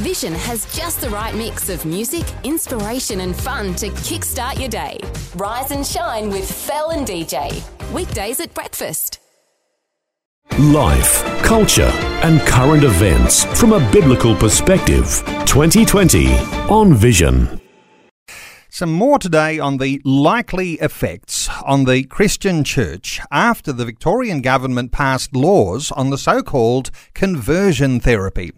Vision has just the right mix of music, inspiration, and fun to kickstart your day. Rise and shine with Fel and DJ. Weekdays at breakfast. Life, culture, and current events from a biblical perspective. 2020 on Vision. Some more today on the likely effects on the Christian church after the Victorian government passed laws on the so called conversion therapy.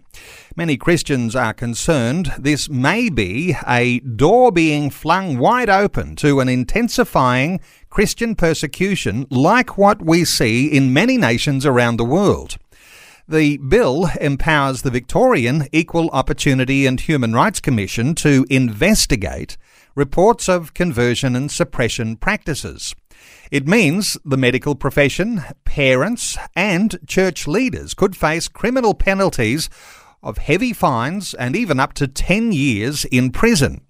Many Christians are concerned this may be a door being flung wide open to an intensifying Christian persecution like what we see in many nations around the world. The bill empowers the Victorian Equal Opportunity and Human Rights Commission to investigate reports of conversion and suppression practices. It means the medical profession, parents, and church leaders could face criminal penalties of heavy fines and even up to 10 years in prison.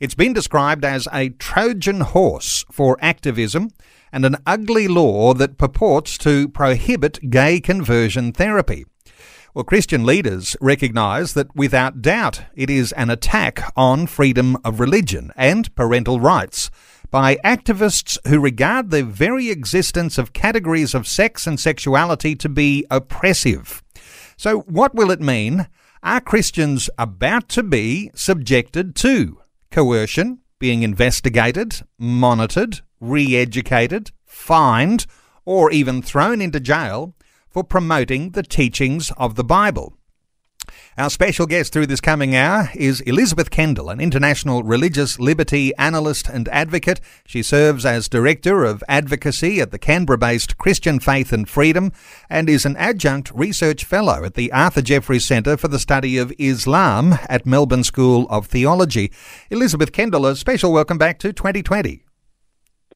It's been described as a Trojan horse for activism and an ugly law that purports to prohibit gay conversion therapy. Well, Christian leaders recognise that without doubt it is an attack on freedom of religion and parental rights by activists who regard the very existence of categories of sex and sexuality to be oppressive. So, what will it mean? Are Christians about to be subjected to coercion, being investigated, monitored, re educated, fined, or even thrown into jail for promoting the teachings of the Bible. Our special guest through this coming hour is Elizabeth Kendall, an international religious liberty analyst and advocate. She serves as Director of Advocacy at the Canberra based Christian Faith and Freedom and is an adjunct research fellow at the Arthur Jeffries Centre for the Study of Islam at Melbourne School of Theology. Elizabeth Kendall, a special welcome back to 2020.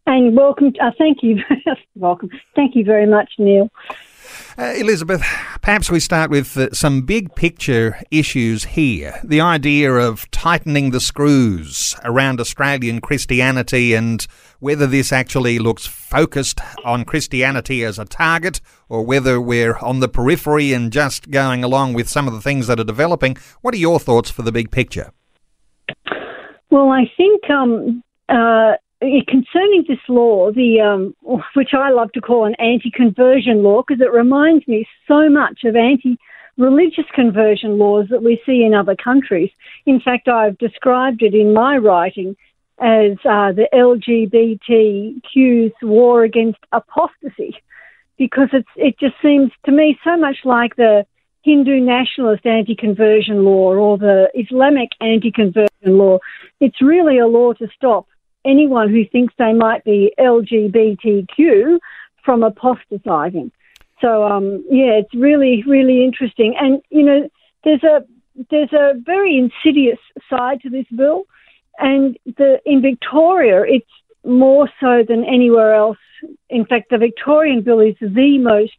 And welcome, uh, thank you, welcome, thank you very much, Neil. Uh, Elizabeth, perhaps we start with uh, some big picture issues here. The idea of tightening the screws around Australian Christianity and whether this actually looks focused on Christianity as a target or whether we're on the periphery and just going along with some of the things that are developing. What are your thoughts for the big picture? Well, I think um, uh, concerning this law, the um, which I love to call an anti-conversion law, because it reminds me so much of anti-religious conversion laws that we see in other countries. In fact, I've described it in my writing as uh, the LGBTQ's war against apostasy, because it's it just seems to me so much like the Hindu nationalist anti-conversion law or the Islamic anti-conversion law. It's really a law to stop anyone who thinks they might be LGBTQ from apostatizing. So um, yeah, it's really really interesting, and you know there's a there's a very insidious side to this bill, and the in Victoria it's more so than anywhere else. In fact, the Victorian bill is the most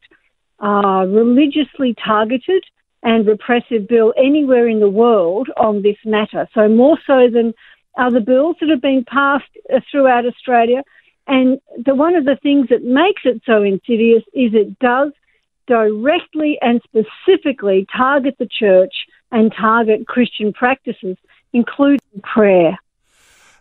uh, religiously targeted and repressive bill anywhere in the world on this matter. So more so than other bills that have been passed uh, throughout Australia. And the, one of the things that makes it so insidious is it does directly and specifically target the church and target Christian practices, including prayer.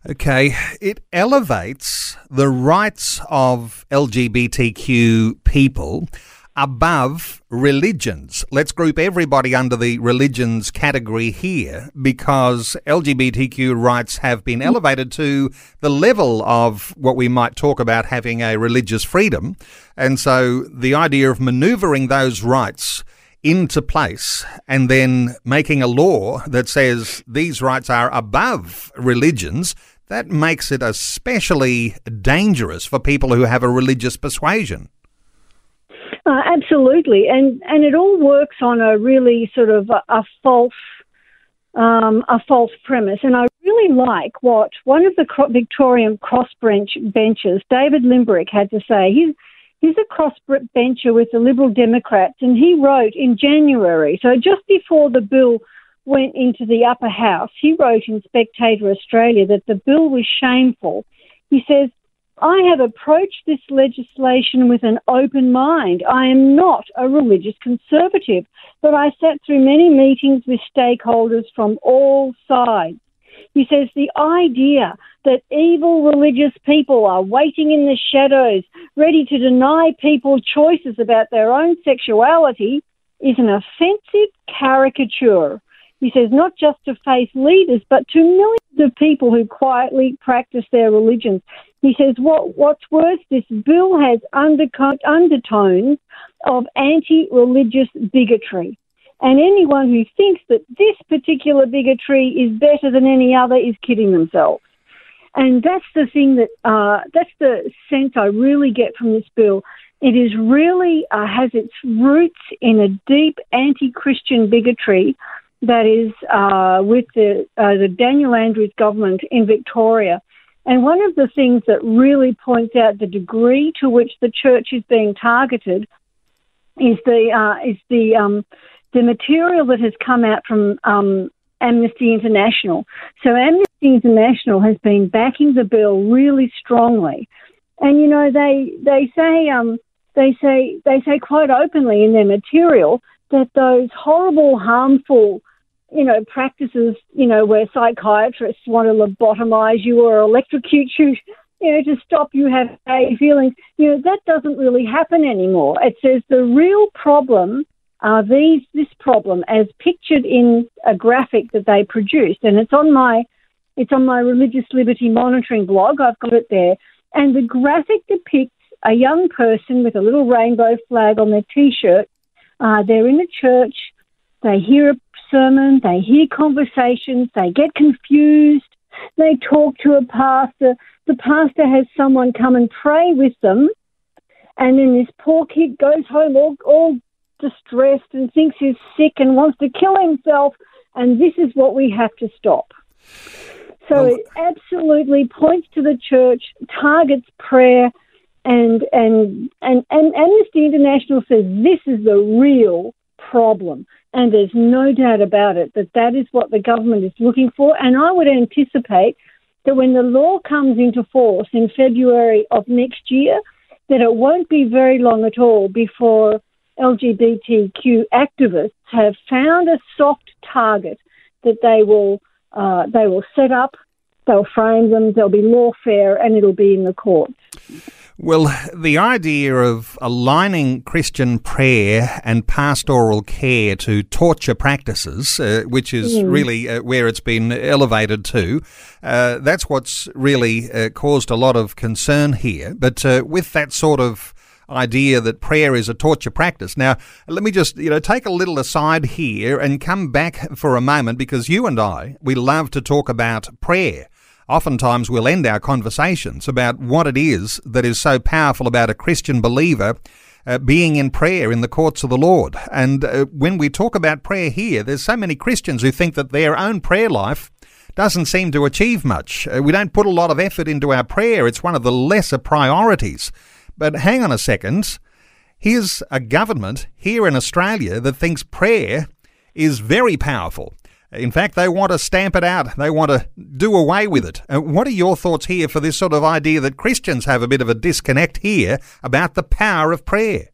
Okay, it elevates the rights of LGBTQ people above religions. Let's group everybody under the religions category here because LGBTQ rights have been elevated to the level of what we might talk about having a religious freedom. And so the idea of maneuvering those rights into place and then making a law that says these rights are above religions that makes it especially dangerous for people who have a religious persuasion. Uh, absolutely, and and it all works on a really sort of a, a false um, a false premise. And I really like what one of the Victorian crossbench benchers, David Limbrick, had to say. He's he's a crossbencher with the Liberal Democrats, and he wrote in January, so just before the bill went into the upper house, he wrote in Spectator Australia that the bill was shameful. He says I have approached this legislation with an open mind. I am not a religious conservative, but I sat through many meetings with stakeholders from all sides. He says the idea that evil religious people are waiting in the shadows, ready to deny people choices about their own sexuality, is an offensive caricature. He says not just to faith leaders, but to millions of people who quietly practice their religions. He says what, what's worse, this bill has undertones of anti religious bigotry. And anyone who thinks that this particular bigotry is better than any other is kidding themselves. And that's the thing that, uh, that's the sense I really get from this bill. It is really uh, has its roots in a deep anti-Christian bigotry that is uh, with the uh, the Daniel Andrews government in Victoria. And one of the things that really points out the degree to which the church is being targeted is the uh, is the um, the material that has come out from um, Amnesty International. So Amnesty International has been backing the bill really strongly, and you know they they say um, they say they say quite openly in their material that those horrible, harmful, you know, practices, you know, where psychiatrists want to lobotomize you or electrocute you, you know, to stop you having feelings, you know, that doesn't really happen anymore. It says the real problem are these this problem as pictured in a graphic that they produced, and it's on my it's on my religious liberty monitoring blog. I've got it there, and the graphic depicts a young person with a little rainbow flag on their t-shirt. Uh, they're in a church. They hear a sermon. They hear conversations. They get confused. They talk to a pastor. The pastor has someone come and pray with them. And then this poor kid goes home all, all distressed and thinks he's sick and wants to kill himself. And this is what we have to stop. So it absolutely points to the church, targets prayer, and and and and Amnesty International says this is the real problem, and there's no doubt about it that that is what the government is looking for. And I would anticipate that when the law comes into force in February of next year, that it won't be very long at all before LGBTQ activists have found a soft target that they will uh, they will set up. They'll frame them. There'll be lawfare, and it'll be in the courts. Well, the idea of aligning Christian prayer and pastoral care to torture practices, uh, which is mm. really uh, where it's been elevated to, uh, that's what's really uh, caused a lot of concern here. But uh, with that sort of idea that prayer is a torture practice. Now, let me just, you know, take a little aside here and come back for a moment because you and I, we love to talk about prayer. Oftentimes, we'll end our conversations about what it is that is so powerful about a Christian believer uh, being in prayer in the courts of the Lord. And uh, when we talk about prayer here, there's so many Christians who think that their own prayer life doesn't seem to achieve much. Uh, we don't put a lot of effort into our prayer, it's one of the lesser priorities. But hang on a second. Here's a government here in Australia that thinks prayer is very powerful. In fact, they want to stamp it out. They want to do away with it. Uh, what are your thoughts here for this sort of idea that Christians have a bit of a disconnect here about the power of prayer?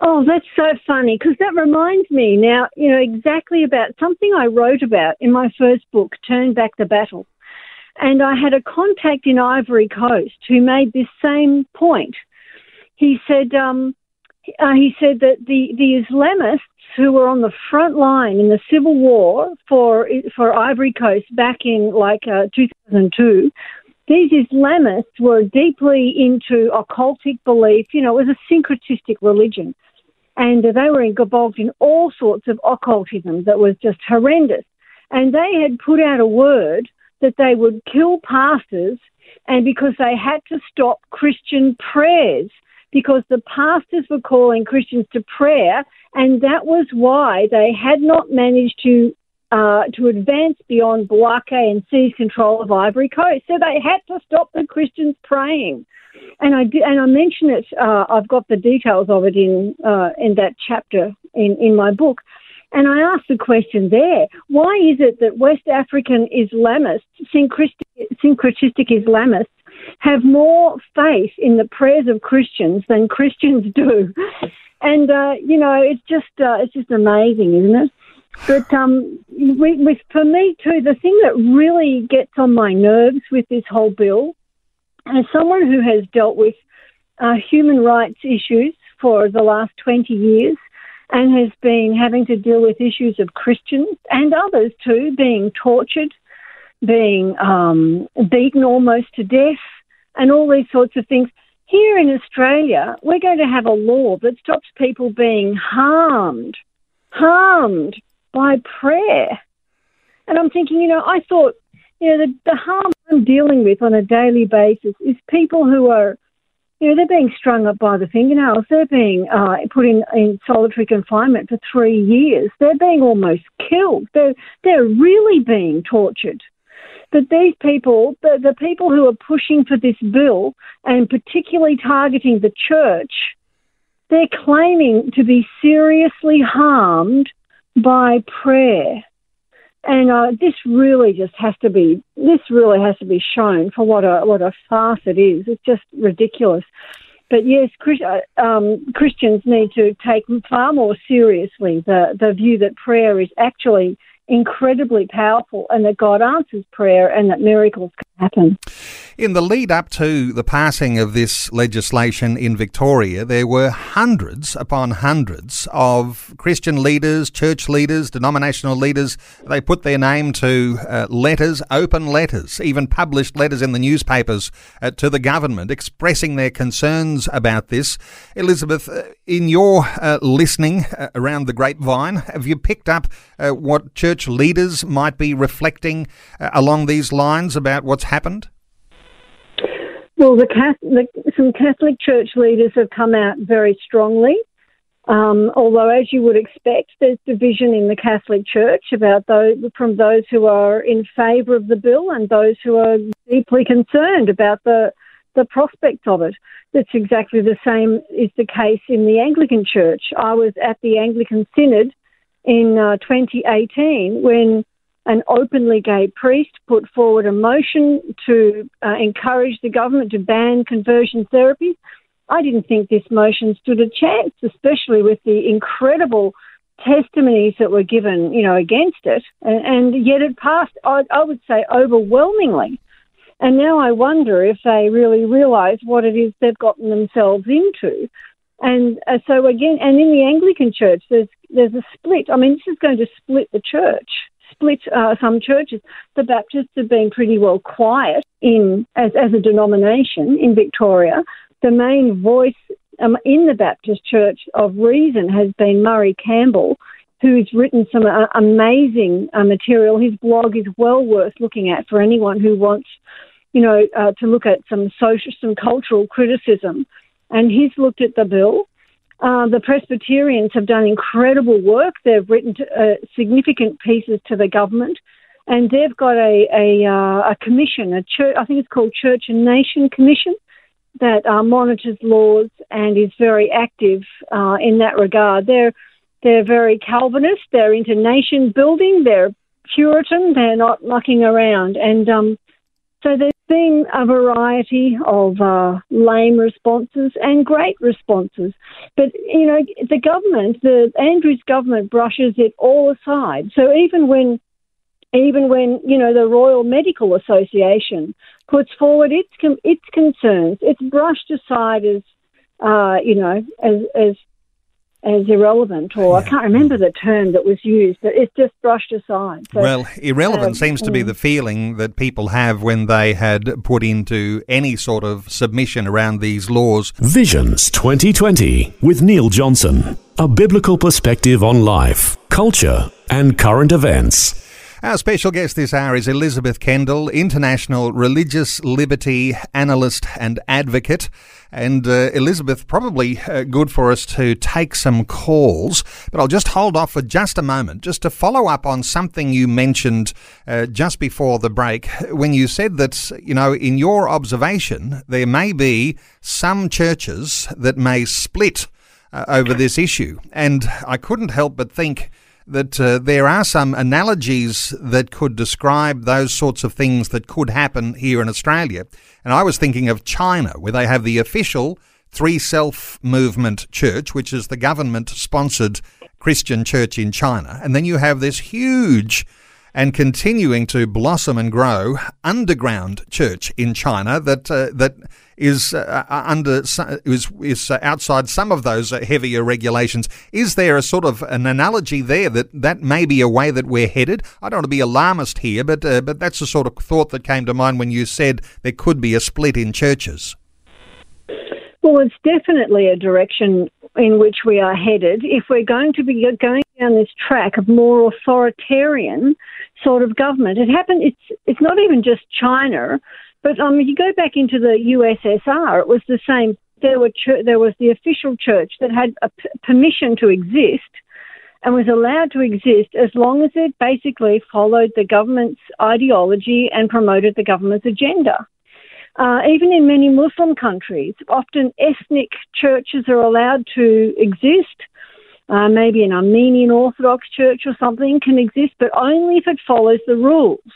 Oh, that's so funny because that reminds me now, you know, exactly about something I wrote about in my first book, Turn Back the Battle. And I had a contact in Ivory Coast who made this same point. He said, um, uh, he said that the, the Islamists who were on the front line in the civil war for for Ivory Coast back in like uh, 2002. These Islamists were deeply into occultic belief. You know, it was a syncretistic religion, and they were involved in all sorts of occultism that was just horrendous. And they had put out a word that they would kill pastors, and because they had to stop Christian prayers because the pastors were calling Christians to prayer, and that was why they had not managed to uh, to advance beyond Bouake and seize control of Ivory Coast. So they had to stop the Christians praying. And I did, and I mention it. Uh, I've got the details of it in uh, in that chapter in in my book. And I asked the question there: Why is it that West African Islamists, syncretistic, syncretistic Islamists, have more faith in the prayers of Christians than Christians do. And uh, you know, it's just uh, it's just amazing, isn't it? But um, with, for me too, the thing that really gets on my nerves with this whole bill, as someone who has dealt with uh, human rights issues for the last 20 years and has been having to deal with issues of Christians and others too being tortured, being um, beaten almost to death, and all these sorts of things. Here in Australia, we're going to have a law that stops people being harmed, harmed by prayer. And I'm thinking, you know, I thought, you know, the, the harm I'm dealing with on a daily basis is people who are, you know, they're being strung up by the fingernails. They're being uh, put in, in solitary confinement for three years. They're being almost killed. They're, they're really being tortured. But these people, the, the people who are pushing for this bill and particularly targeting the church, they're claiming to be seriously harmed by prayer. And uh, this really just has to be this really has to be shown for what a what a farce it is. It's just ridiculous. But yes, uh, um, Christians need to take far more seriously the the view that prayer is actually incredibly powerful and that God answers prayer and that miracles happen. In the lead up to the passing of this legislation in Victoria, there were hundreds upon hundreds of Christian leaders, church leaders, denominational leaders. They put their name to uh, letters, open letters, even published letters in the newspapers uh, to the government expressing their concerns about this. Elizabeth, uh, in your uh, listening uh, around the grapevine, have you picked up uh, what church leaders might be reflecting along these lines about what's happened? Well, the Catholic, some Catholic church leaders have come out very strongly. Um, although, as you would expect, there's division in the Catholic Church about those from those who are in favour of the bill and those who are deeply concerned about the the prospect of it. That's exactly the same is the case in the Anglican Church. I was at the Anglican Synod in uh, 2018 when an openly gay priest put forward a motion to uh, encourage the government to ban conversion therapy. I didn't think this motion stood a chance, especially with the incredible testimonies that were given, you know, against it, and, and yet it passed. I, I would say overwhelmingly. And now I wonder if they really realise what it is they've gotten themselves into. And uh, so again, and in the Anglican Church, there's there's a split. I mean, this is going to split the church split uh, some churches. The Baptists have been pretty well quiet in as, as a denomination in Victoria. The main voice um, in the Baptist Church of reason has been Murray Campbell, who's written some uh, amazing uh, material. His blog is well worth looking at for anyone who wants, you know, uh, to look at some social, some cultural criticism. And he's looked at the bill uh, the Presbyterians have done incredible work. They've written to, uh, significant pieces to the government, and they've got a a, uh, a commission, a church. I think it's called Church and Nation Commission, that uh, monitors laws and is very active uh, in that regard. They're they're very Calvinist. They're into nation building. They're Puritan. They're not mucking around, and um, so there's been a variety of uh, lame responses and great responses. But, you know, the government, the Andrews government brushes it all aside. So even when even when you know the Royal Medical Association puts forward its its concerns, it's brushed aside as uh, you know as as as irrelevant, or yeah. I can't remember the term that was used, but it's just brushed aside. So, well, irrelevant um, seems to be the feeling that people have when they had put into any sort of submission around these laws. Visions 2020 with Neil Johnson, a biblical perspective on life, culture, and current events. Our special guest this hour is Elizabeth Kendall, international religious liberty analyst and advocate. And uh, Elizabeth, probably uh, good for us to take some calls, but I'll just hold off for just a moment, just to follow up on something you mentioned uh, just before the break, when you said that, you know, in your observation, there may be some churches that may split uh, over this issue. And I couldn't help but think that uh, there are some analogies that could describe those sorts of things that could happen here in Australia. And I was thinking of China, where they have the official Three Self Movement Church, which is the government sponsored Christian church in China. And then you have this huge and continuing to blossom and grow underground church in China that uh, that is uh, uh under is is outside some of those heavier regulations. Is there a sort of an analogy there that that may be a way that we're headed? I don't want to be alarmist here, but uh, but that's the sort of thought that came to mind when you said there could be a split in churches. Well, it's definitely a direction in which we are headed. If we're going to be going down this track of more authoritarian sort of government, it happened. It's it's not even just China, but um, you go back into the USSR, it was the same. There were there was the official church that had permission to exist and was allowed to exist as long as it basically followed the government's ideology and promoted the government's agenda. Uh, even in many Muslim countries, often ethnic churches are allowed to exist. Uh, maybe an Armenian Orthodox church or something can exist, but only if it follows the rules,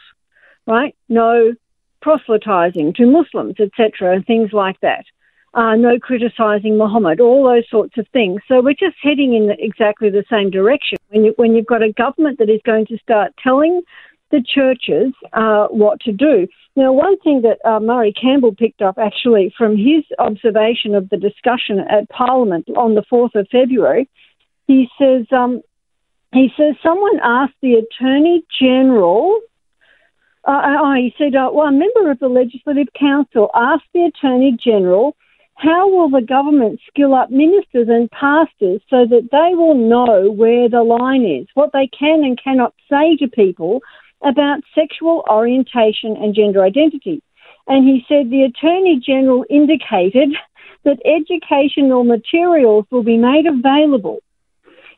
right? No proselytizing to Muslims, etc., and things like that. Uh, no criticizing Muhammad, all those sorts of things. So we're just heading in exactly the same direction. When, you, when you've got a government that is going to start telling the churches uh, what to do. Now, one thing that uh, Murray Campbell picked up actually from his observation of the discussion at Parliament on the 4th of February, he says, um, he says someone asked the Attorney General, he said, uh, well, a member of the Legislative Council asked the Attorney General, how will the government skill up ministers and pastors so that they will know where the line is, what they can and cannot say to people about sexual orientation and gender identity. And he said the Attorney General indicated that educational materials will be made available.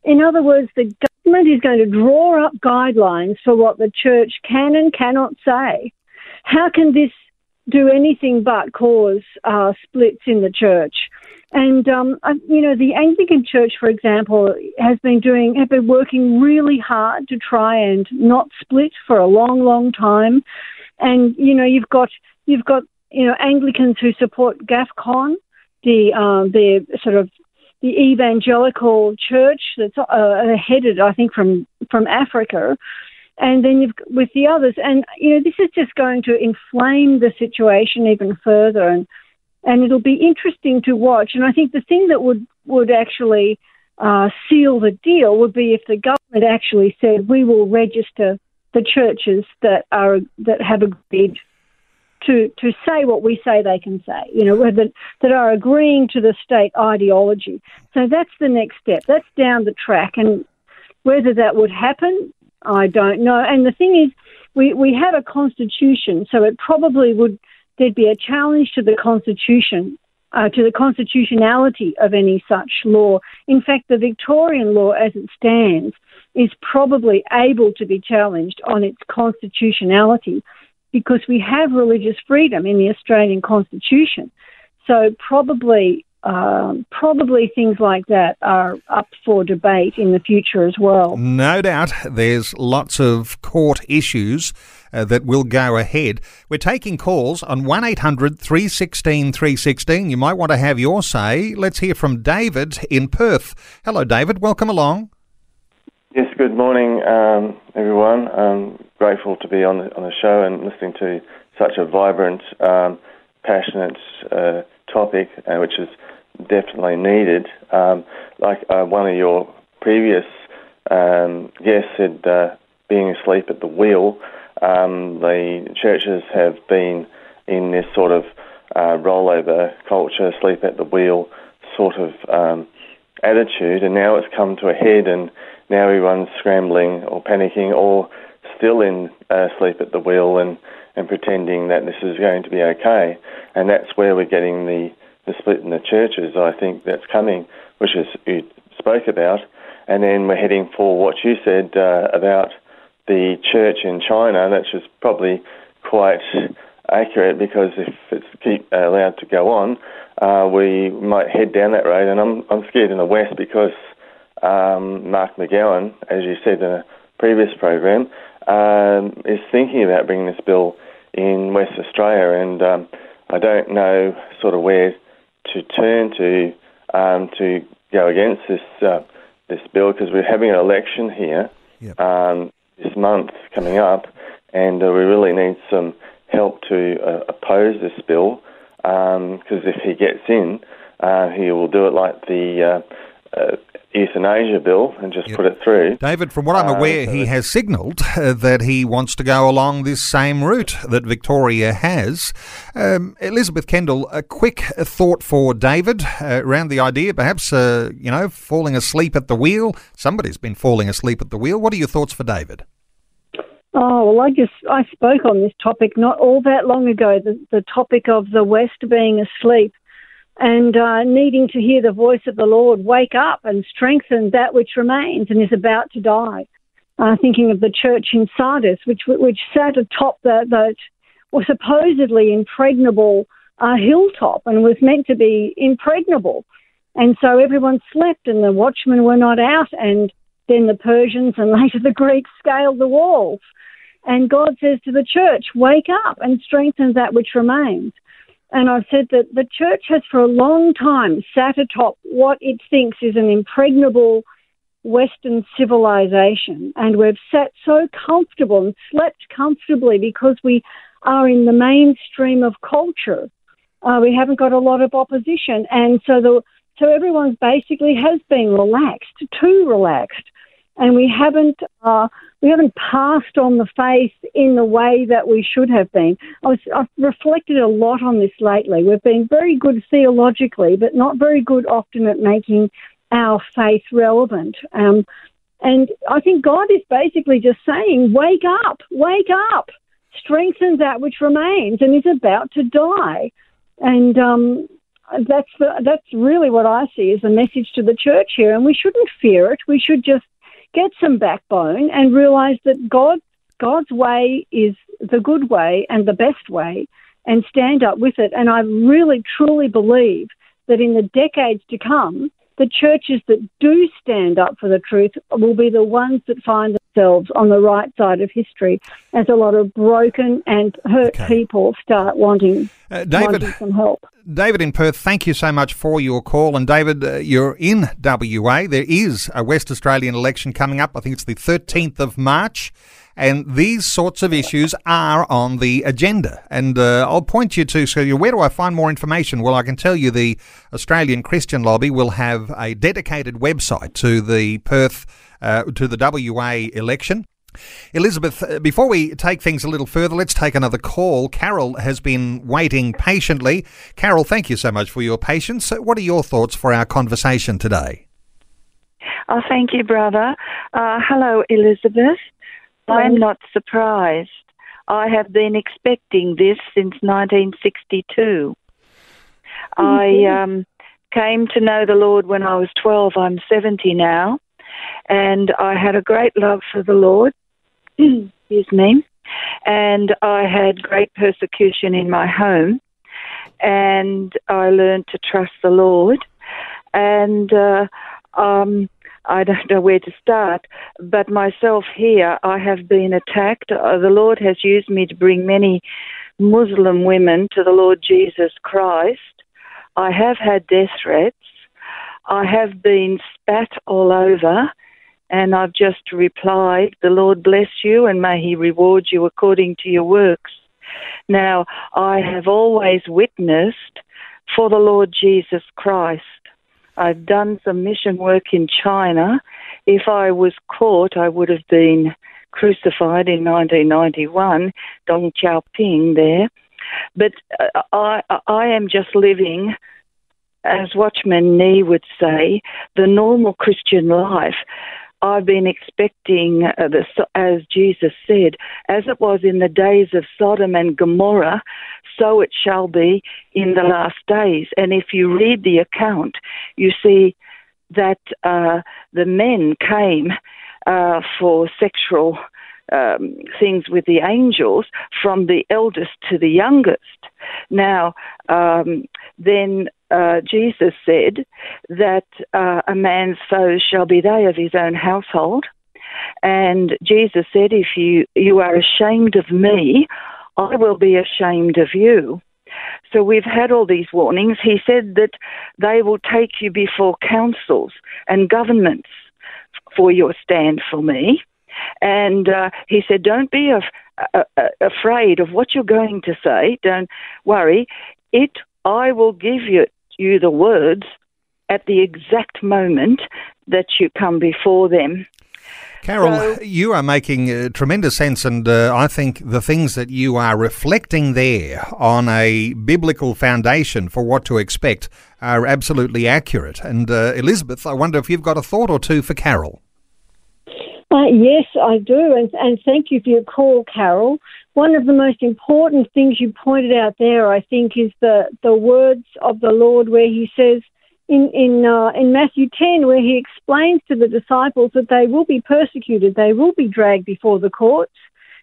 In other words, the government is going to draw up guidelines for what the church can and cannot say. How can this do anything but cause uh, splits in the church? And um, you know, the Anglican Church, for example, has been doing have been working really hard to try and not split for a long, long time. And you know, you've got you've got you know Anglicans who support GAFCON, the um, the sort of the evangelical church that's uh, headed, I think, from from Africa, and then you've with the others, and you know this is just going to inflame the situation even further. And and it'll be interesting to watch. And I think the thing that would would actually uh, seal the deal would be if the government actually said we will register the churches that are that have agreed to to say what we say they can say. You know that that are agreeing to the state ideology. So that's the next step. That's down the track, and whether that would happen, I don't know. And the thing is, we we have a constitution, so it probably would there'd be a challenge to the Constitution, uh, to the constitutionality of any such law. In fact, the Victorian law as it stands is probably able to be challenged on its constitutionality because we have religious freedom in the Australian Constitution. So probably um, probably things like that are up for debate in the future as well. No doubt, there's lots of court issues uh, that will go ahead. We're taking calls on 1 800 316 316. You might want to have your say. Let's hear from David in Perth. Hello, David. Welcome along. Yes, good morning, um, everyone. I'm grateful to be on the, on the show and listening to such a vibrant, um, passionate uh, topic, uh, which is definitely needed. Um, like uh, one of your previous um, guests said, uh, being asleep at the wheel. Um, the churches have been in this sort of uh, rollover culture, sleep at the wheel sort of um, attitude, and now it's come to a head, and now everyone's scrambling or panicking or still in uh, sleep at the wheel and, and pretending that this is going to be okay. And that's where we're getting the, the split in the churches, I think that's coming, which is you spoke about. And then we're heading for what you said uh, about the church in China, that's just probably quite accurate because if it's keep uh, allowed to go on, uh, we might head down that road. And I'm I'm scared in the west because um, Mark McGowan, as you said in a previous program, um, is thinking about bringing this bill in West Australia, and um, I don't know sort of where to turn to um, to go against this uh, this bill because we're having an election here yep. um, this month coming up, and uh, we really need some help to uh, oppose this bill because um, if he gets in, uh, he will do it like the uh, uh, euthanasia bill and just yep. put it through. David, from what I'm uh, aware, uh, he has signalled uh, that he wants to go along this same route that Victoria has. Um, Elizabeth Kendall, a quick thought for David uh, around the idea, perhaps, uh, you know, falling asleep at the wheel. Somebody's been falling asleep at the wheel. What are your thoughts for David? Oh, well, I just, I spoke on this topic not all that long ago, the, the topic of the West being asleep and uh, needing to hear the voice of the Lord wake up and strengthen that which remains and is about to die. Uh, thinking of the church in Sardis, which which sat atop that the was supposedly impregnable uh, hilltop and was meant to be impregnable, and so everyone slept and the watchmen were not out, and then the Persians and later the Greeks scaled the walls. And God says to the church, Wake up and strengthen that which remains. And I've said that the church has for a long time sat atop what it thinks is an impregnable Western civilization. And we've sat so comfortable and slept comfortably because we are in the mainstream of culture. Uh, we haven't got a lot of opposition. And so the so everyone's basically has been relaxed, too relaxed, and we haven't uh, we haven't passed on the faith in the way that we should have been. I was, I've reflected a lot on this lately. We've been very good theologically, but not very good often at making our faith relevant. Um, and I think God is basically just saying, wake up, wake up, strengthen that which remains and is about to die. And um, that's the, that's really what I see as the message to the church here. And we shouldn't fear it. We should just get some backbone and realize that God God's way is the good way and the best way and stand up with it. And I really truly believe that in the decades to come, the churches that do stand up for the truth will be the ones that find themselves on the right side of history as a lot of broken and hurt okay. people start wanting, uh, David, wanting some help. David in Perth, thank you so much for your call. And David, uh, you're in WA. There is a West Australian election coming up. I think it's the 13th of March. And these sorts of issues are on the agenda. And uh, I'll point you to, so where do I find more information? Well, I can tell you the Australian Christian Lobby will have a dedicated website to the Perth, uh, to the WA election. Elizabeth, uh, before we take things a little further, let's take another call. Carol has been waiting patiently. Carol, thank you so much for your patience. What are your thoughts for our conversation today? Oh, thank you, brother. Uh, hello, Elizabeth. I'm not surprised. I have been expecting this since 1962. Mm-hmm. I um, came to know the Lord when I was 12. I'm 70 now. And I had a great love for the Lord. Excuse me. And I had great persecution in my home. And I learned to trust the Lord. And uh, um, I don't know where to start. But myself here, I have been attacked. Uh, the Lord has used me to bring many Muslim women to the Lord Jesus Christ. I have had death threats. I have been spat all over. And I've just replied, The Lord bless you and may He reward you according to your works. Now, I have always witnessed for the Lord Jesus Christ. I've done some mission work in China. If I was caught, I would have been crucified in 1991, Deng Xiaoping there. But uh, I, I am just living, as Watchman Nee would say, the normal Christian life. I've been expecting, uh, the, as Jesus said, as it was in the days of Sodom and Gomorrah, so it shall be in the last days. And if you read the account, you see that uh, the men came uh, for sexual um, things with the angels from the eldest to the youngest. Now, um, then uh, Jesus said that uh, a man's foes shall be they of his own household. And Jesus said, If you, you are ashamed of me, I will be ashamed of you. So we've had all these warnings. He said that they will take you before councils and governments for your stand for me. And uh, he said, Don't be af- afraid of what you're going to say. Don't worry. It, I will give you, you the words at the exact moment that you come before them. Carol, so, you are making uh, tremendous sense, and uh, I think the things that you are reflecting there on a biblical foundation for what to expect are absolutely accurate. And uh, Elizabeth, I wonder if you've got a thought or two for Carol. Uh, yes, I do, and, and thank you for your call, Carol. One of the most important things you pointed out there, I think, is the, the words of the Lord where He says in in uh, in Matthew ten, where He explains to the disciples that they will be persecuted, they will be dragged before the courts,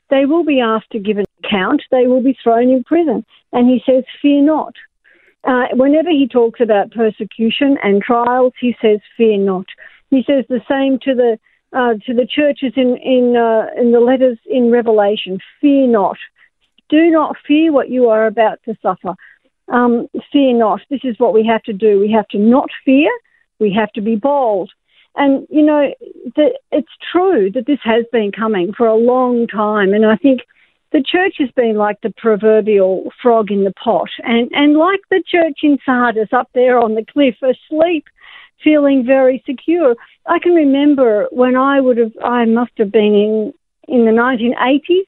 they will be asked to give an account, they will be thrown in prison, and He says, "Fear not." Uh, whenever He talks about persecution and trials, He says, "Fear not." He says the same to the uh, to the churches in in uh, in the letters in Revelation. Fear not. Do not fear what you are about to suffer. Um, fear not. This is what we have to do. We have to not fear. We have to be bold. And you know, the, it's true that this has been coming for a long time. And I think the church has been like the proverbial frog in the pot, and and like the church in Sardis up there on the cliff, asleep feeling very secure. I can remember when I would have, I must have been in, in the 1980s,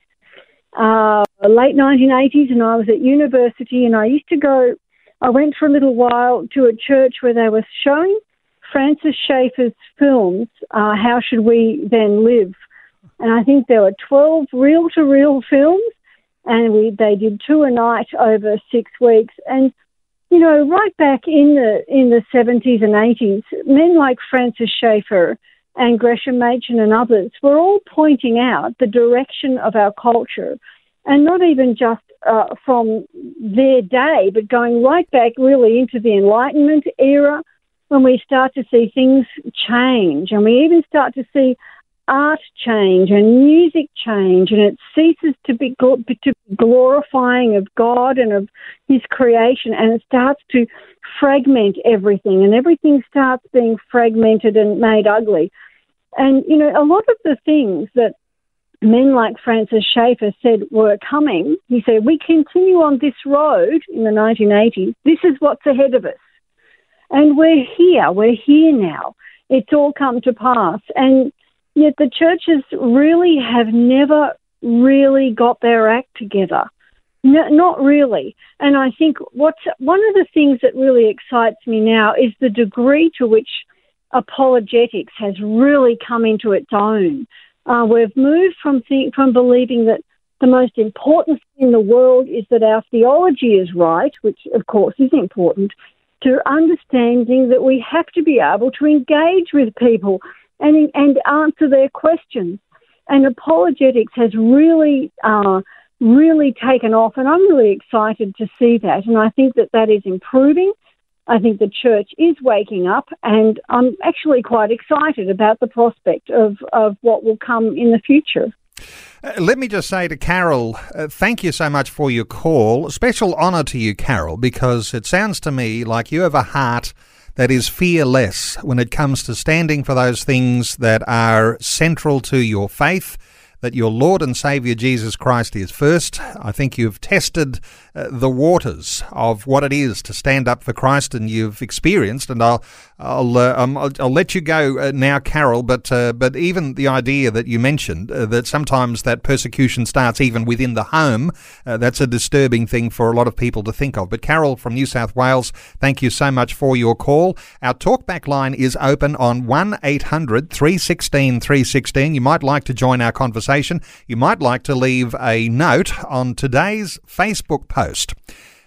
uh, late 1980s, and I was at university, and I used to go, I went for a little while to a church where they were showing Francis Schaeffer's films, uh, How Should We Then Live? And I think there were 12 reel to reel films, and we, they did two a night over six weeks. And you know, right back in the in the seventies and eighties, men like Francis Schaeffer and Gresham Machen and others were all pointing out the direction of our culture, and not even just uh, from their day, but going right back really into the Enlightenment era, when we start to see things change, and we even start to see art change and music change, and it ceases to be, to glorifying of God and of His creation, and it starts to fragment everything, and everything starts being fragmented and made ugly. And, you know, a lot of the things that men like Francis Schaeffer said were coming, he said, we continue on this road in the 1980s, this is what's ahead of us. And we're here, we're here now. It's all come to pass. And Yet the churches really have never really got their act together. No, not really. And I think what's one of the things that really excites me now is the degree to which apologetics has really come into its own. Uh, we've moved from think, from believing that the most important thing in the world is that our theology is right, which of course is important, to understanding that we have to be able to engage with people and, and answer their questions. And apologetics has really, uh, really taken off, and I'm really excited to see that. And I think that that is improving. I think the church is waking up, and I'm actually quite excited about the prospect of, of what will come in the future. Uh, let me just say to Carol, uh, thank you so much for your call. Special honour to you, Carol, because it sounds to me like you have a heart that is fearless when it comes to standing for those things that are central to your faith that your Lord and Saviour Jesus Christ is first. I think you've tested uh, the waters of what it is to stand up for Christ, and you've experienced. And I'll I'll uh, um, I'll, I'll, let you go uh, now, Carol. But uh, but even the idea that you mentioned that sometimes that persecution starts even within the home, that's a disturbing thing for a lot of people to think of. But Carol from New South Wales, thank you so much for your call. Our talkback line is open on one 316 316. You might like to join our conversation. You might like to leave a note on today's Facebook post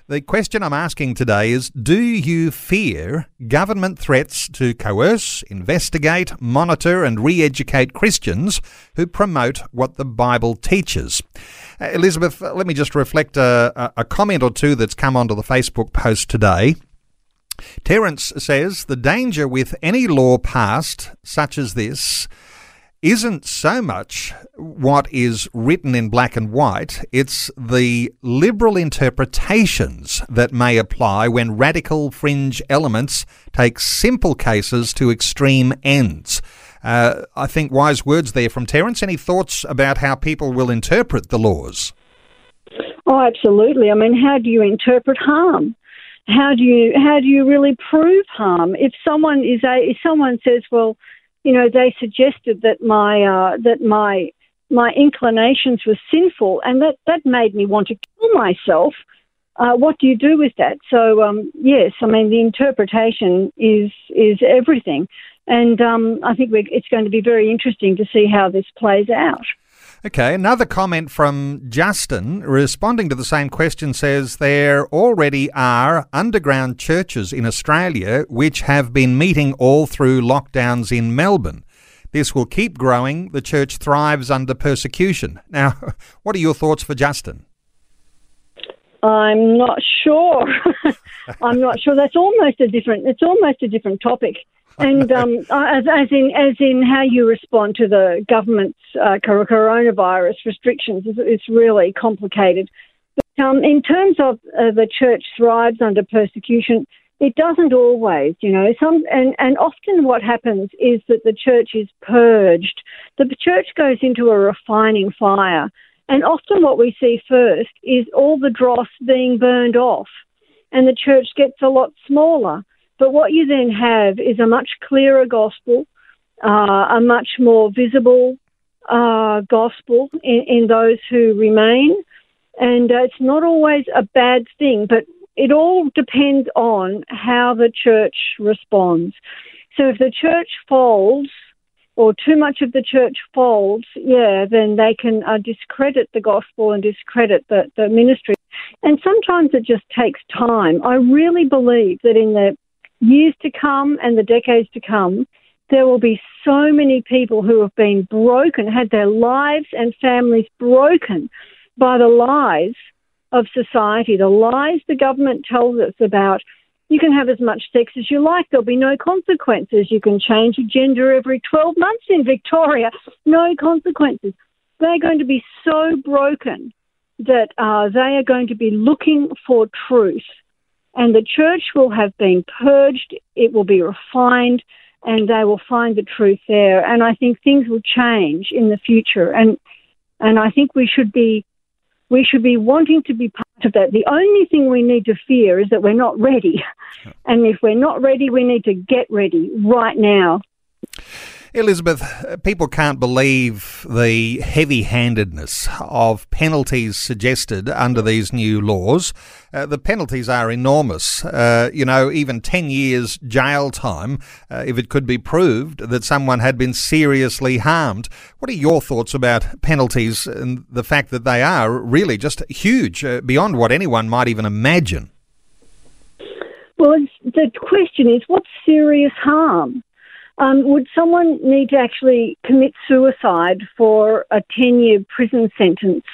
The question I'm asking today is Do you fear government threats to coerce, investigate, monitor, and re educate Christians who promote what the Bible teaches? Uh, Elizabeth, let me just reflect a, a comment or two that's come onto the Facebook post today. Terence says the danger with any law passed, such as this, isn't so much what is written in black and white, it's the liberal interpretations that may apply when radical fringe elements take simple cases to extreme ends. Uh, I think wise words there from Terence. Any thoughts about how people will interpret the laws? Oh, absolutely. I mean, how do you interpret harm? How do you how do you really prove harm? If someone is a if someone says, well, you know, they suggested that my uh, that my my inclinations were sinful, and that that made me want to kill myself. Uh, what do you do with that? So um, yes, I mean the interpretation is is everything, and um, I think it's going to be very interesting to see how this plays out. Okay, another comment from Justin responding to the same question says there already are underground churches in Australia which have been meeting all through lockdowns in Melbourne. This will keep growing. The church thrives under persecution. Now, what are your thoughts for Justin? I'm not sure. I'm not sure. That's almost a different. It's almost a different topic and um, as, as, in as in how you respond to the government's uh, coronavirus restrictions is really complicated. But, um, in terms of uh, the church thrives under persecution, it doesn't always, you know. Some and, and often what happens is that the church is purged. The church goes into a refining fire, and often what we see first is all the dross being burned off, and the church gets a lot smaller. But what you then have is a much clearer gospel, uh, a much more visible uh, gospel in, in, those who remain. And uh, it's not always a bad thing, but it all depends on how the church responds. So if the church folds, or too much of the church folds, yeah, then they can uh, discredit the gospel and discredit the, the ministry. And sometimes it just takes time. I really believe that in the years to come and the decades to come, there will be so many people who have been broken, had their lives and families broken by the lies of society, the lies the government tells us about you can have as much sex as you like, there'll be no consequences. You can change your gender every 12 months in Victoria, no consequences. They're going to be so broken that uh, they are going to be looking for truth and the church will have been purged, it will be refined, and they will find the truth there. And I think things will change in the future. And and I think we should be we should be wanting to be part of that. The only thing we need to fear is that we're not ready. And if we're not ready, we need to get ready right now. Elizabeth, people can't believe the heavy handedness of penalties suggested under these new laws. Uh, the penalties are enormous. Uh, you know, even 10 years jail time uh, if it could be proved that someone had been seriously harmed. What are your thoughts about penalties and the fact that they are really just huge, uh, beyond what anyone might even imagine? Well, the question is what's serious harm? Um, would someone need to actually commit suicide for a 10 year prison sentence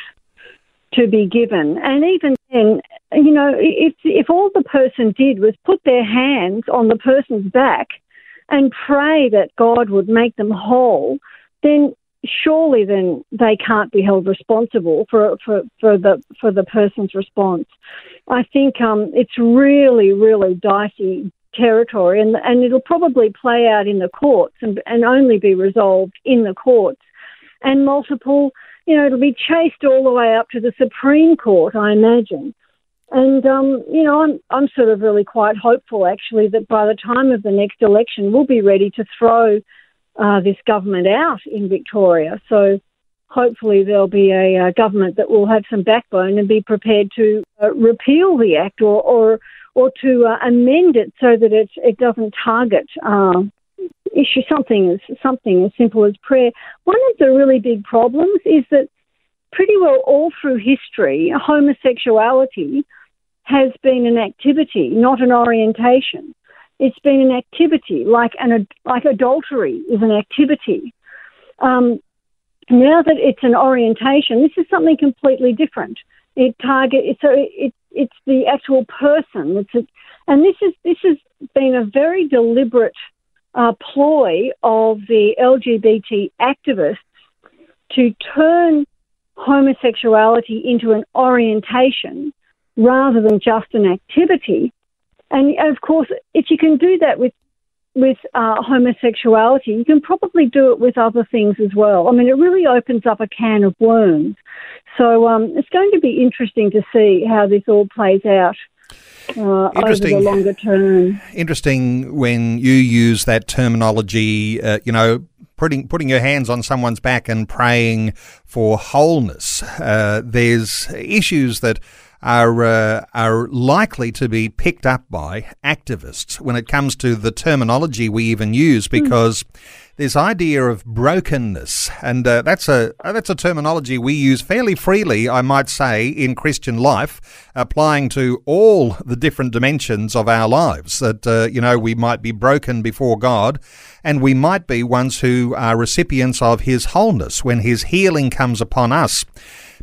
to be given? And even then, you know, if, if all the person did was put their hands on the person's back and pray that God would make them whole, then surely then they can't be held responsible for, for, for the for the person's response. I think um, it's really, really dicey territory, and and it'll probably play out in the courts and and only be resolved in the courts, and multiple. You know, it'll be chased all the way up to the Supreme Court, I imagine. And um, you know, I'm I'm sort of really quite hopeful actually that by the time of the next election, we'll be ready to throw uh, this government out in Victoria. So hopefully there'll be a, a, government that will have some backbone and be prepared to uh, repeal the act or, or or to uh, amend it so that it, it doesn't target uh, issue something as something as simple as prayer. One of the really big problems is that pretty well all through history, homosexuality has been an activity, not an orientation. It's been an activity, like an like adultery is an activity. Um, now that it's an orientation, this is something completely different. It target so it it's the actual person. It's a, and this is this has been a very deliberate uh, ploy of the LGBT activists to turn homosexuality into an orientation rather than just an activity. And of course, if you can do that with with uh, homosexuality, you can probably do it with other things as well. I mean, it really opens up a can of worms. So um, it's going to be interesting to see how this all plays out. Uh, over the longer term. Interesting when you use that terminology, uh, you know, putting putting your hands on someone's back and praying for wholeness. Uh, there's issues that are uh, are likely to be picked up by activists when it comes to the terminology we even use hmm. because mm. this idea of brokenness and uh, that's a uh, that's a terminology we use fairly freely I might say in Christian life applying to all the different dimensions of our lives that uh, you know we might be broken before God and we might be ones who are recipients of his wholeness when his healing comes upon us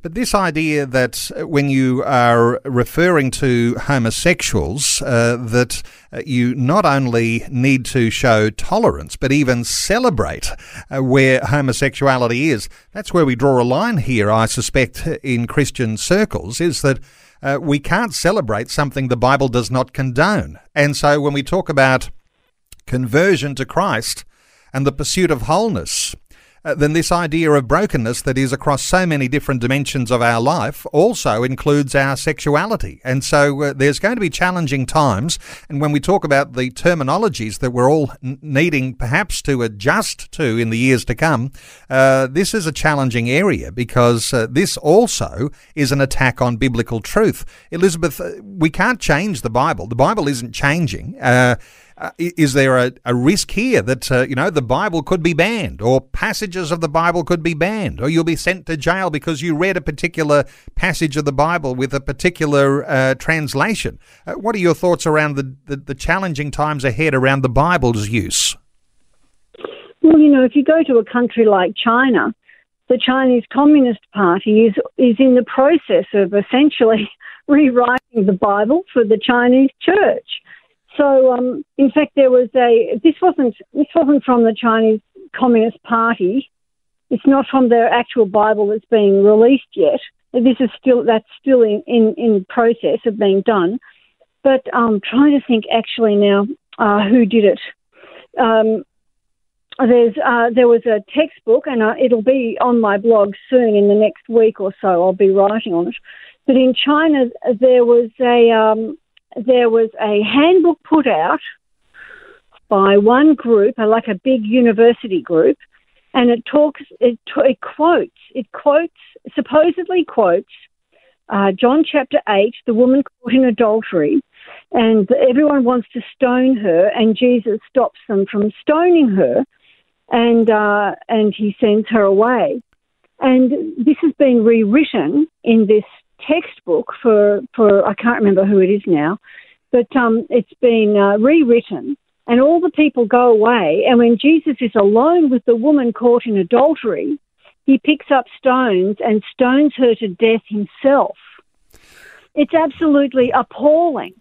but this idea that when you are referring to homosexuals, uh, that uh, you not only need to show tolerance, but even celebrate uh, where homosexuality is. That's where we draw a line here, I suspect, in Christian circles, is that. Uh, we can't celebrate something the Bible does not condone. And so when we talk about conversion to Christ and the pursuit of wholeness, uh, then this idea of brokenness that is across so many different dimensions of our life also includes our sexuality. And so uh, there's going to be challenging times. And when we talk about the terminologies that we're all n- needing perhaps to adjust to in the years to come, uh, this is a challenging area because uh, this also is an attack on biblical truth. Elizabeth, uh, we can't change the Bible. The Bible isn't changing. Uh, is there a, a, risk here that uh, you know the Bible could be banned, or passages of the Bible could be banned, or you'll be sent to jail because you read a particular passage of the Bible with a particular uh, translation? Uh, what are your thoughts around the, the, the challenging times ahead around the Bible's use? Well, you know, if you go to a country like China, the Chinese Communist Party is is in the process of essentially rewriting the Bible for the Chinese Church. So, um, in fact, there was a. This wasn't. This wasn't from the Chinese Communist Party. It's not from their actual Bible that's being released yet. This is still. That's still in in, in process of being done. But I'm trying to think actually now uh, who did it. Um, there's uh, there was a textbook, and uh, it'll be on my blog soon in the next week or so. I'll be writing on it. But in China, there was a um, there was a handbook put out by one group, like a big university group, and it talks, it, it quotes, it quotes, supposedly quotes uh, John chapter 8, the woman caught in adultery, and everyone wants to stone her, and Jesus stops them from stoning her, and, uh, and he sends her away. And this has been rewritten in this textbook for, for I can't remember who it is now, but um, it's been uh, rewritten, and all the people go away. And when Jesus is alone with the woman caught in adultery, he picks up stones and stones her to death himself. It's absolutely appalling.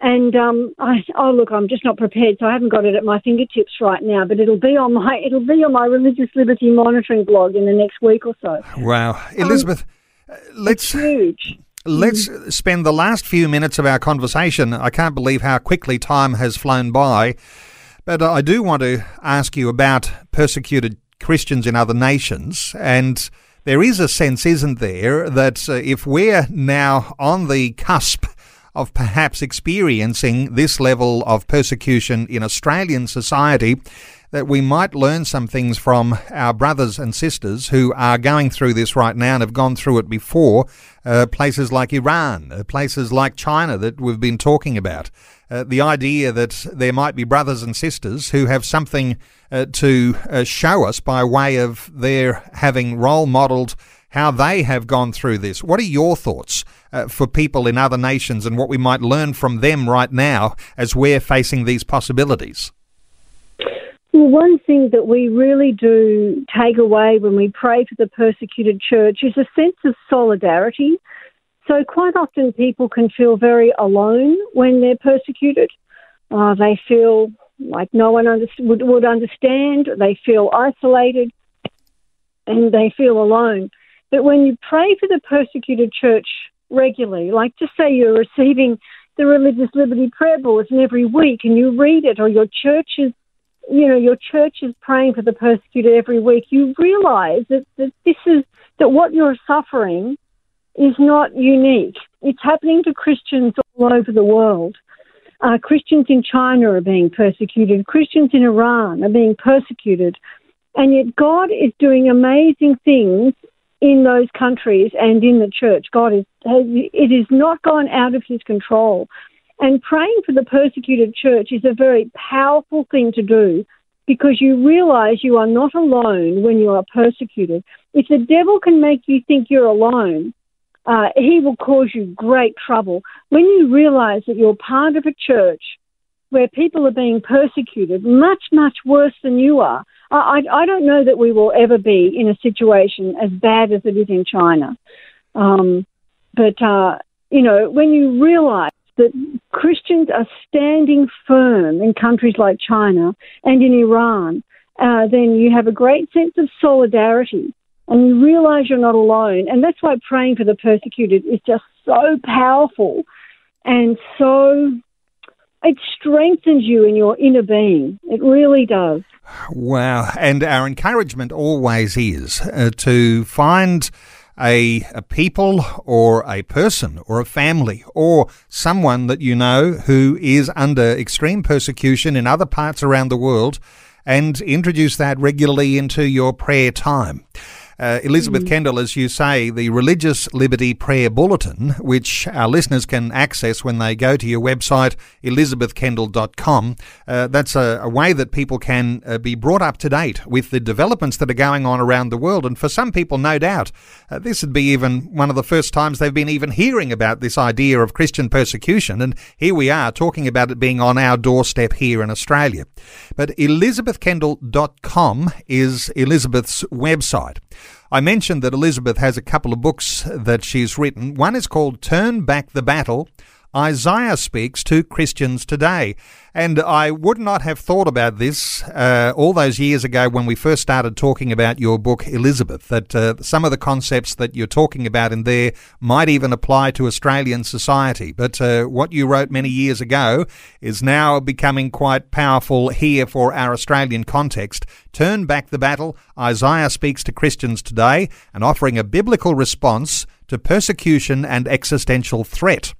And um, I, oh look, I'm just not prepared, so I haven't got it at my fingertips right now. But it'll be on my it'll be on my religious liberty monitoring blog in the next week or so. Wow, Elizabeth, um, let's huge. Let's spend the last few minutes of our conversation. I can't believe how quickly time has flown by, but I do want to ask you about persecuted Christians in other nations. And there is a sense, isn't there, that uh, if we're now on the cusp of perhaps experiencing this level of persecution in Australian society, that we might learn some things from our brothers and sisters who are going through this right now and have gone through it before. Uh, places like Iran, uh, places like China that we've been talking about. Uh, the idea that there might be brothers and sisters who have something uh, to uh, show us by way of their having role modelled how they have gone through this. What are your thoughts uh, for people in other nations and what we might learn from them right now as we're facing these possibilities? Well, one thing that we really do take away when we pray for the persecuted church is a sense of solidarity So quite often people can feel very alone when they're persecuted. Uh, they feel like no one under- would, would understand. They feel isolated and they feel alone. But when you pray for the persecuted church regularly, like just say you're receiving the Religious Liberty Prayer Bulletin every week and you read it, or your church is, you know, your church is praying for the persecuted every week, you realize that, that this is, that what you're suffering is not unique. It's happening to Christians all over the world. Uh, Christians in China are being persecuted. Christians in Iran are being persecuted. And yet God is doing amazing things in those countries and in the church. God is, it has not gone out of his control. And praying for the persecuted church is a very powerful thing to do because you realize you are not alone when you are persecuted. If the devil can make you think you're alone, uh, he will cause you great trouble. When you realize that you're part of a church where people are being persecuted much, much worse than you are, I, I don't know that we will ever be in a situation as bad as it is in China. Um, but, uh, you know, when you realize that Christians are standing firm in countries like China and in Iran, uh, then you have a great sense of solidarity and you realize you're not alone. And that's why praying for the persecuted is just so powerful and so it strengthens you in your inner being. It really does. Wow. And our encouragement always is uh, to find a, a people or a person or a family or someone that you know who is under extreme persecution in other parts around the world and introduce that regularly into your prayer time. Uh, Elizabeth mm. Kendal, as you say, the Religious Liberty Prayer Bulletin, which our listeners can access when they go to your website, elizabethkendal.com. Uh, that's a, a, way that people can uh, be brought up to date with the developments that are going on around the world. And for some people, no doubt, uh, this would be even one of the first times they've been even hearing about this idea of Christian persecution. And here we are talking about it being on our doorstep here in Australia. But elizabethkendal.com is Elizabeth's website. I mentioned that Elizabeth has a couple of books that she's written. One is called Turn Back the Battle Isaiah speaks to Christians today. And I would not have thought about this uh, all those years ago when we first started talking about your book, Elizabeth, that uh, some of the concepts that you're talking about in there might even apply to Australian society. But uh, what you wrote many years ago is now becoming quite powerful here for our Australian context. Turn back the battle. Isaiah speaks to Christians today and offering a biblical response to persecution and existential threat.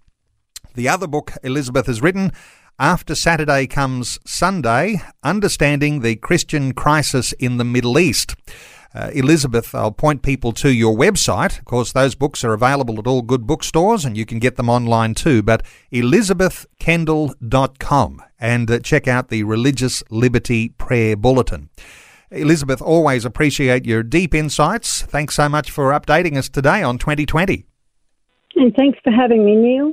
The other book Elizabeth has written, After Saturday Comes Sunday Understanding the Christian Crisis in the Middle East. Uh, Elizabeth, I'll point people to your website. Of course, those books are available at all good bookstores and you can get them online too. But elizabethkendal.com and uh, check out the Religious Liberty Prayer Bulletin. Elizabeth, always appreciate your deep insights. Thanks so much for updating us today on 2020. And thanks for having me, Neil.